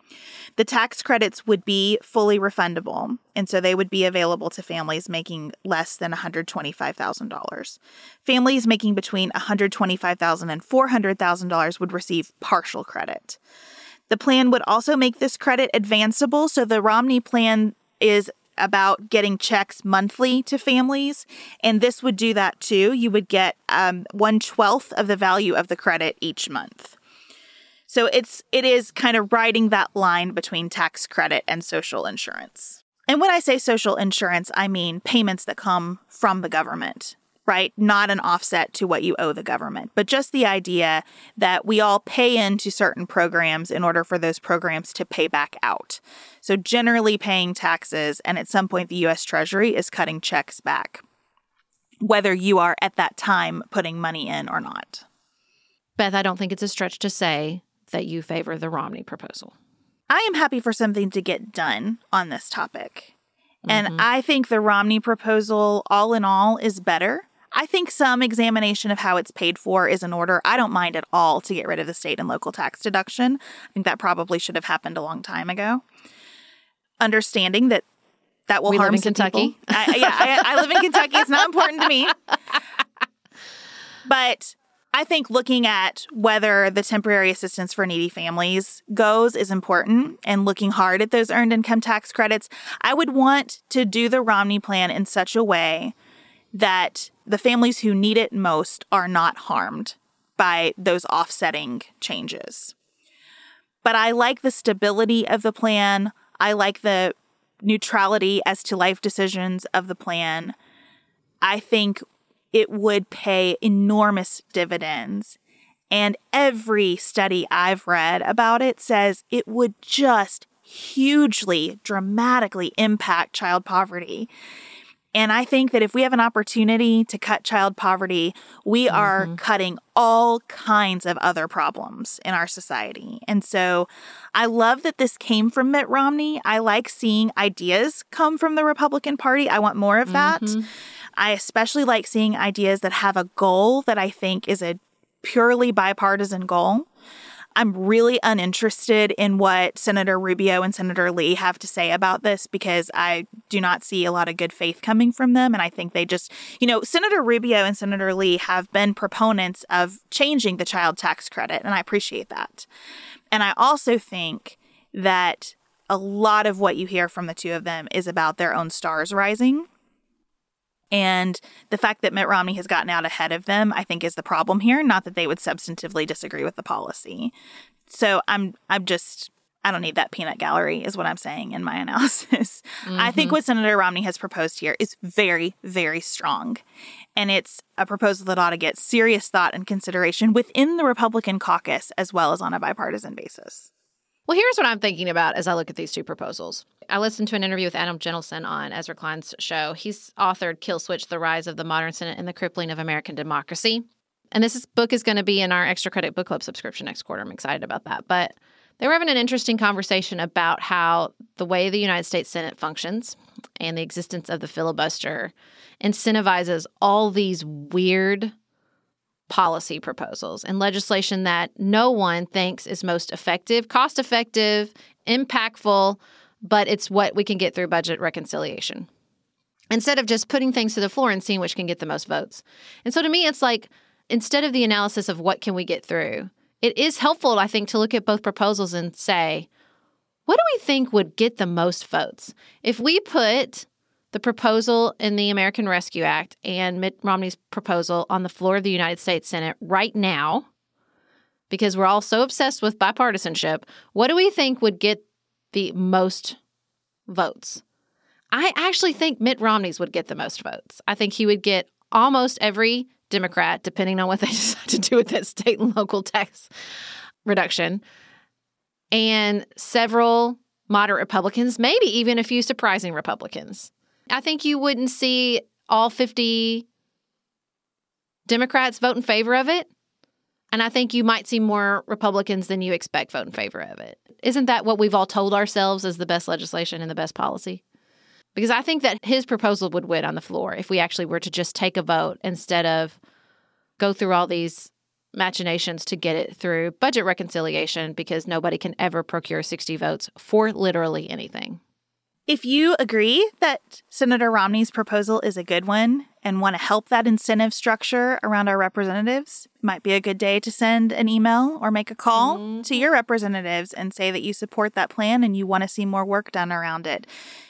The tax credits would be fully refundable, and so they would be available to families making less than $125,000. Families making between $125,000 and $400,000 would receive partial credit. The plan would also make this credit advanceable, so the Romney plan is about getting checks monthly to families, and this would do that too. You would get um, one twelfth of the value of the credit each month. So it's it is kind of riding that line between tax credit and social insurance. And when I say social insurance, I mean payments that come from the government right? Not an offset to what you owe the government, but just the idea that we all pay into certain programs in order for those programs to pay back out. So, generally paying taxes, and at some point, the US Treasury is cutting checks back, whether you are at that time putting money in or not. Beth, I don't think it's a stretch to say that you favor the Romney proposal. I am happy for something to get done on this topic. And mm-hmm. I think the Romney proposal, all in all, is better. I think some examination of how it's paid for is in order. I don't mind at all to get rid of the state and local tax deduction. I think that probably should have happened a long time ago. Understanding that that will we harm live in Kentucky. I, yeah, I, I live in Kentucky. It's not important to me. But I think looking at whether the temporary assistance for needy families goes is important and looking hard at those earned income tax credits. I would want to do the Romney plan in such a way that the families who need it most are not harmed by those offsetting changes. But I like the stability of the plan. I like the neutrality as to life decisions of the plan. I think it would pay enormous dividends. And every study I've read about it says it would just hugely, dramatically impact child poverty. And I think that if we have an opportunity to cut child poverty, we mm-hmm. are cutting all kinds of other problems in our society. And so I love that this came from Mitt Romney. I like seeing ideas come from the Republican Party. I want more of that. Mm-hmm. I especially like seeing ideas that have a goal that I think is a purely bipartisan goal. I'm really uninterested in what Senator Rubio and Senator Lee have to say about this because I do not see a lot of good faith coming from them. And I think they just, you know, Senator Rubio and Senator Lee have been proponents of changing the child tax credit, and I appreciate that. And I also think that a lot of what you hear from the two of them is about their own stars rising and the fact that Mitt Romney has gotten out ahead of them, I think, is the problem here. Not that they would substantively disagree with the policy. So I'm I'm just I don't need that peanut gallery, is what I'm saying in my analysis. Mm-hmm. I think mm-hmm. what Senator Romney has proposed here is very, very strong. And it's a proposal that ought to get serious thought and consideration within the Republican caucus as well as on a bipartisan basis. Well, here's what I'm thinking about as I look at these two proposals. I listened to an interview with Adam Jentleson on Ezra Klein's show. He's authored Kill Switch The Rise of the Modern Senate and the Crippling of American Democracy. And this is, book is going to be in our Extra Credit Book Club subscription next quarter. I'm excited about that. But they were having an interesting conversation about how the way the United States Senate functions and the existence of the filibuster incentivizes all these weird policy proposals and legislation that no one thinks is most effective, cost effective, impactful, but it's what we can get through budget reconciliation. Instead of just putting things to the floor and seeing which can get the most votes. And so to me, it's like instead of the analysis of what can we get through, it is helpful, I think, to look at both proposals and say, what do we think would get the most votes? If we put the proposal in the American Rescue Act and Mitt Romney's proposal on the floor of the United States Senate right now, because we're all so obsessed with bipartisanship, what do we think would get the most votes? I actually think Mitt Romney's would get the most votes. I think he would get almost every Democrat, depending on what they decide to do with that state and local tax reduction, and several moderate Republicans, maybe even a few surprising Republicans. I think you wouldn't see all 50 Democrats vote in favor of it. And I think you might see more Republicans than you expect vote in favor of it. Isn't that what we've all told ourselves is the best legislation and the best policy? Because I think that his proposal would win on the floor if we actually were to just take a vote instead of go through all these machinations to get it through budget reconciliation because nobody can ever procure 60 votes for literally anything. If you agree that Senator Romney's proposal is a good one and want to help that incentive structure around our representatives, it might be a good day to send an email or make a call mm-hmm. to your representatives and say that you support that plan and you want to see more work done around it.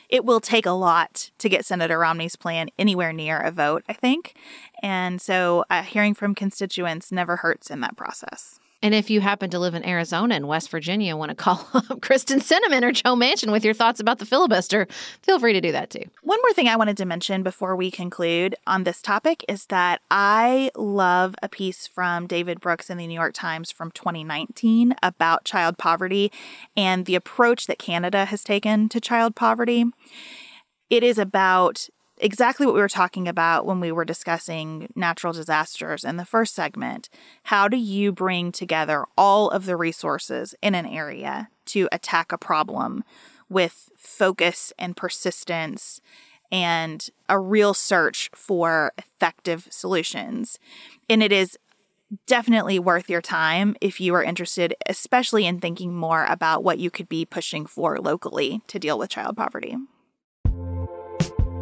It will take a lot to get Senator Romney's plan anywhere near a vote, I think. And so uh, hearing from constituents never hurts in that process. And if you happen to live in Arizona and West Virginia want to call up Kyrsten Sinema or Joe Manchin with your thoughts about the filibuster, feel free to do that too. One more thing I wanted to mention before we conclude on this topic is that I love a piece from David Brooks in the New York Times from 2019 about child poverty and the approach that Canada has taken to child poverty. It is about exactly what we were talking about when we were discussing natural disasters in the first segment. How do you bring together all of the resources in an area to attack a problem with focus and persistence and a real search for effective solutions? And it is definitely worth your time if you are interested, especially in thinking more about what you could be pushing for locally to deal with child poverty.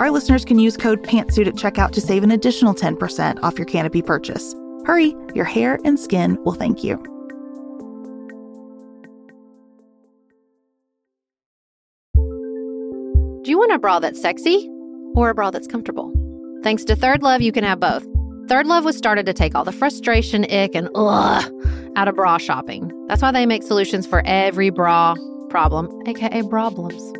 our listeners can use code PANTSUIT at checkout to save an additional 10% off your Canopy purchase. Hurry, your hair and skin will thank you. Do you want a bra that's sexy or a bra that's comfortable? Thanks to Third Love, you can have both. Third Love was started to take all the frustration, ick, and ugh out of bra shopping. That's why they make solutions for every bra problem, aka problems.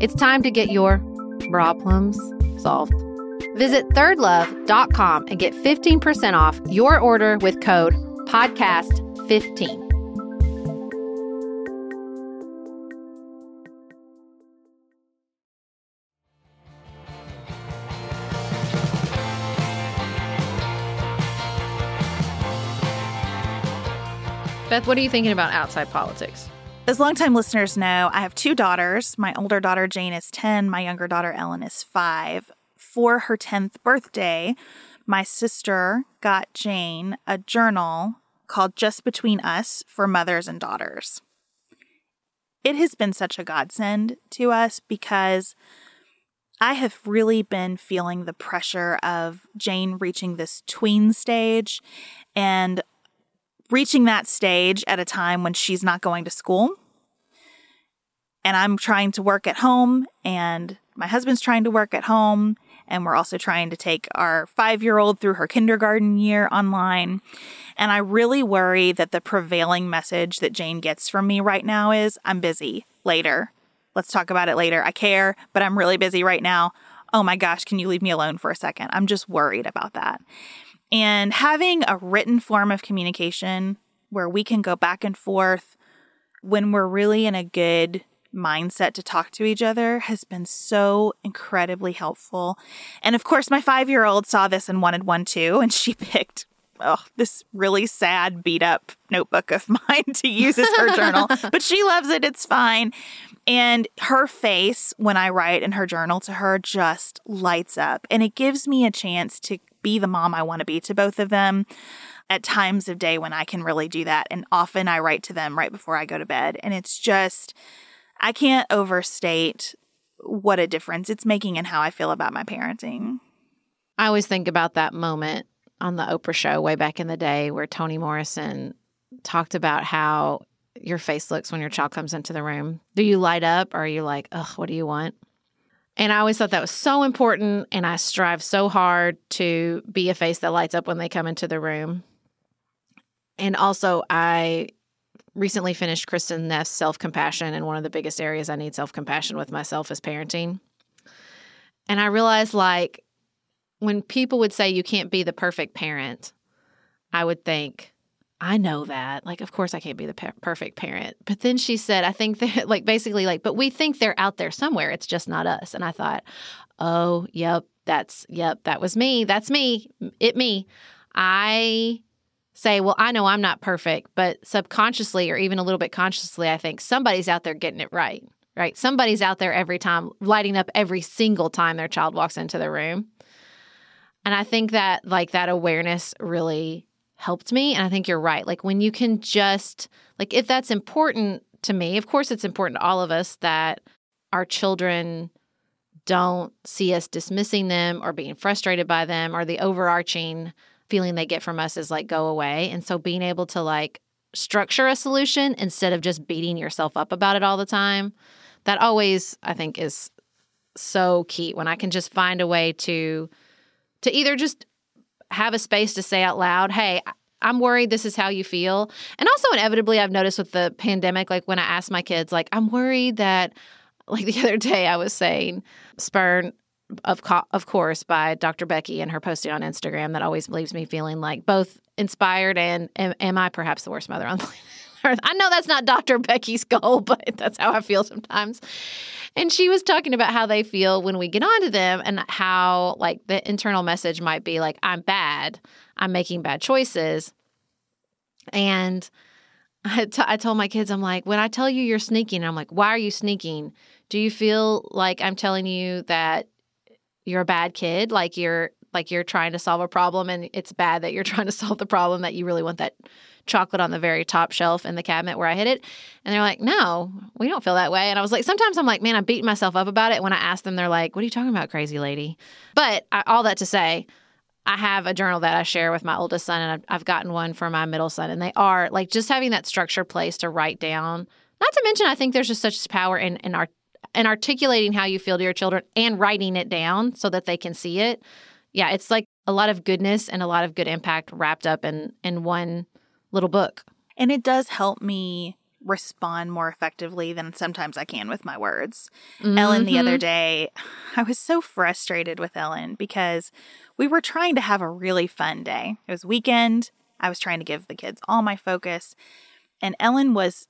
It's time to get your problems solved. Visit thirdlove.com and get 15% off your order with code podcast15. Beth, what are you thinking about outside politics? As longtime listeners know, I have two daughters. My older daughter Jane is 10, my younger daughter Ellen is 5. For her 10th birthday, my sister got Jane a journal called Just Between Us for mothers and daughters. It has been such a godsend to us because I have really been feeling the pressure of Jane reaching this tween stage and reaching that stage at a time when she's not going to school. And I'm trying to work at home, and my husband's trying to work at home, and we're also trying to take our five year old through her kindergarten year online. And I really worry that the prevailing message that Jane gets from me right now is I'm busy later. Let's talk about it later. I care, but I'm really busy right now. Oh my gosh, can you leave me alone for a second? I'm just worried about that. And having a written form of communication where we can go back and forth when we're really in a good mindset to talk to each other has been so incredibly helpful. And of course, my five year old saw this and wanted one too, and she picked oh, this really sad, beat up notebook of mine to use as her journal, but she loves it. It's fine. And her face, when I write in her journal to her, just lights up. And it gives me a chance to be the mom I want to be to both of them at times of day when I can really do that. And often I write to them right before I go to bed. And it's just, I can't overstate what a difference it's making in how I feel about my parenting. I always think about that moment on the Oprah show way back in the day where Toni Morrison talked about how your face looks when your child comes into the room. Do you light up or are you like, ugh, what do you want? And I always thought that was so important. And I strive so hard to be a face that lights up when they come into the room. And also, I recently finished Kristin Neff's Self Compassion. And one of the biggest areas I need self compassion with myself is parenting. And I realized, like, when people would say you can't be the perfect parent, I would think, I know that. Like, of course, I can't be the per- perfect parent. But then she said, I think that, like, basically, like, but we think they're out there somewhere. It's just not us. And I thought, oh, yep, that's, yep, that was me. That's me. It me. I say, well, I know I'm not perfect, but subconsciously or even a little bit consciously, I think somebody's out there getting it right, right? Somebody's out there every time, lighting up every single time their child walks into the room. And I think that, like, that awareness really helped me. And I think you're right. Like when you can just, like, if that's important to me, of course, it's important to all of us that our children don't see us dismissing them or being frustrated by them or the overarching feeling they get from us is like go away. And so being able to like structure a solution instead of just beating yourself up about it all the time, that always I think is so key when I can just find a way to to either just have a space to say out loud, hey, I'm worried this is how you feel. And also, inevitably, I've noticed with the pandemic, like when I ask my kids, like, I'm worried that, like the other day, I was saying, Spurn, of, co- of course, by Dr. Becky and her posting on Instagram that always leaves me feeling like both inspired and am, am I perhaps the worst mother on the planet? Earth? I know that's not Dr. Becky's goal, but that's how I feel sometimes. And she was talking about how they feel when we get onto them and how, like, the internal message might be like, I'm bad, I'm making bad choices. And I, t- I told my kids, I'm like, when I tell you you're sneaking, I'm like, why are you sneaking? Do you feel like I'm telling you that you're a bad kid? Like you're like you're trying to solve a problem and it's bad that you're trying to solve the problem that you really want that chocolate on the very top shelf in the cabinet where I hid it. And they're like, no, we don't feel that way. And I was like, sometimes I'm like, man, I'm beating myself up about it. When I ask them, they're like, what are you talking about, crazy lady? But I, all that to say, I have a journal that I share with my oldest son, and I've, I've gotten one for my middle son. And they are like just having that structured place to write down. Not to mention, I think there's just such power in, in articulating how you feel to your children and writing it down so that they can see it. Yeah, it's like a lot of goodness and a lot of good impact wrapped up in in one little book. And it does help me respond more effectively than sometimes I can with my words. Mm-hmm. Ellen, the other mm-hmm. day, I was so frustrated with Ellen because we were trying to have a really fun day. It was weekend. I was trying to give the kids all my focus. And Ellen was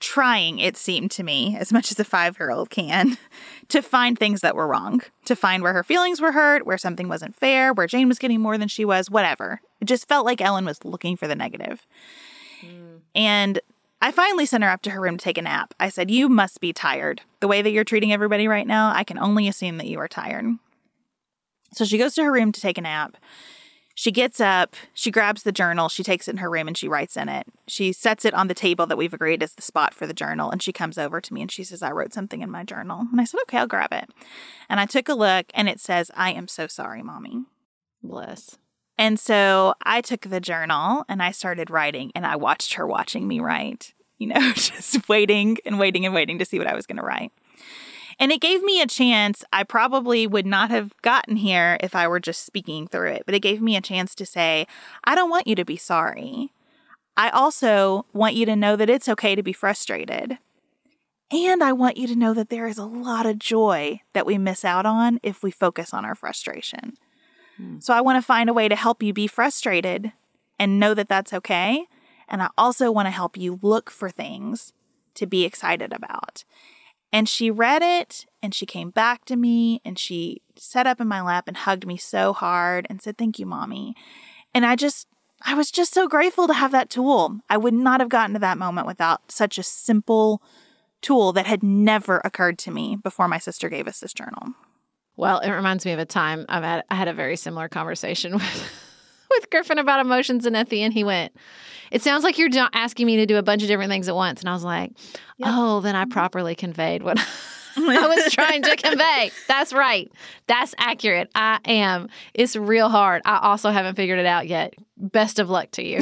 trying, it seemed to me, as much as a five year old can, to find things that were wrong, to find where her feelings were hurt, where something wasn't fair, where Jane was getting more than she was, whatever. It just felt like Ellen was looking for the negative. Mm. And I finally sent her up to her room to take a nap. I said, You must be tired. The way that you're treating everybody right now, I can only assume that you are tired. So she goes to her room to take a nap. She gets up, she grabs the journal, she takes it in her room and she writes in it. She sets it on the table that we've agreed is the spot for the journal. And she comes over to me and she says, I wrote something in my journal. And I said, Okay, I'll grab it. And I took a look and it says, I am so sorry, mommy. Bless. And so I took the journal and I started writing and I watched her watching me write, you know, just waiting and waiting and waiting to see what I was going to write. And it gave me a chance. I probably would not have gotten here if I were just speaking through it, but it gave me a chance to say, I don't want you to be sorry. I also want you to know that it's okay to be frustrated. And I want you to know that there is a lot of joy that we miss out on if we focus on our frustration. Hmm. So I want to find a way to help you be frustrated and know that that's okay. And I also want to help you look for things to be excited about. And she read it and she came back to me and she sat up in my lap and hugged me so hard and said, Thank you, mommy. And I just, I was just so grateful to have that tool. I would not have gotten to that moment without such a simple tool that had never occurred to me before my sister gave us this journal. Well, it reminds me of a time I've had I had a very similar conversation with with Griffin about emotions, and at the end he went, "It sounds like you're asking me to do a bunch of different things at once," and I was like, "Oh, then I properly conveyed what." I was trying to convey. That's right. That's accurate. I am. It's real hard. I also haven't figured it out yet. Best of luck to you.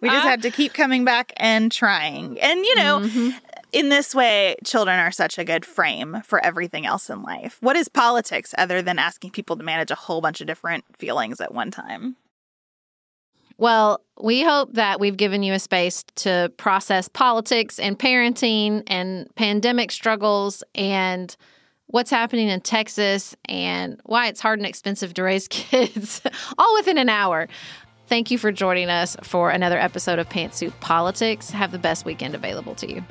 We just uh-huh. have to keep coming back and trying. And, you know, mm-hmm. In this way, children are such a good frame for everything else in life. What is politics other than asking people to manage a whole bunch of different feelings at one time? Well, we hope that we've given you a space to process politics and parenting and pandemic struggles and what's happening in Texas and why it's hard and expensive to raise kids all within an hour. Thank you for joining us for another episode of Pantsuit Politics. Have the best weekend available to you.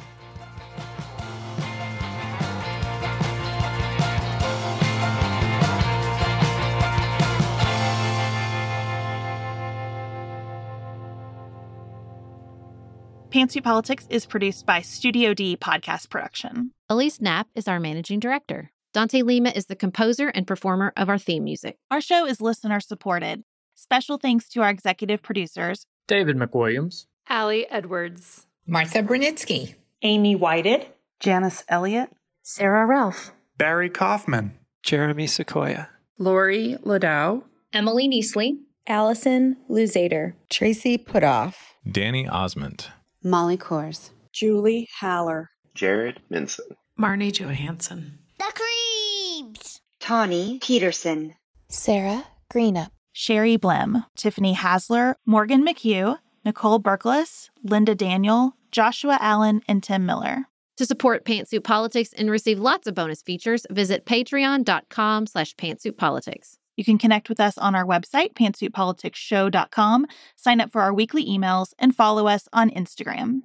Pantsuit Politics is produced by Studio D Podcast Production. Elise Knapp is our managing director. Dante Lima is the composer and performer of our theme music. Our show is listener supported. Special thanks to our executive producers, David McWilliams, Allie Edwards, Martha Brunitsky, Amy Whited, Janice Elliott, Sarah Ralph, Barry Kaufman, Jeremy Sequoia, Lori Ladow, Emily Neasley, Allison Luzader, Tracy Putoff, Danny Osmond, Molly Kors, Julie Haller, Jared Minson, Marnie Johansson, The Creeps, Tawny Peterson, Sarah Greenup, Sherry Blim, Tiffany Hasler, Morgan McHugh, Nicole Berkles, Linda Daniel, Joshua Allen, and Tim Miller. To support Pantsuit Politics and receive lots of bonus features, visit patreon.com slash pantsuitpolitics. You can connect with us on our website, pantsuitpoliticsshow.com, sign up for our weekly emails, and follow us on Instagram.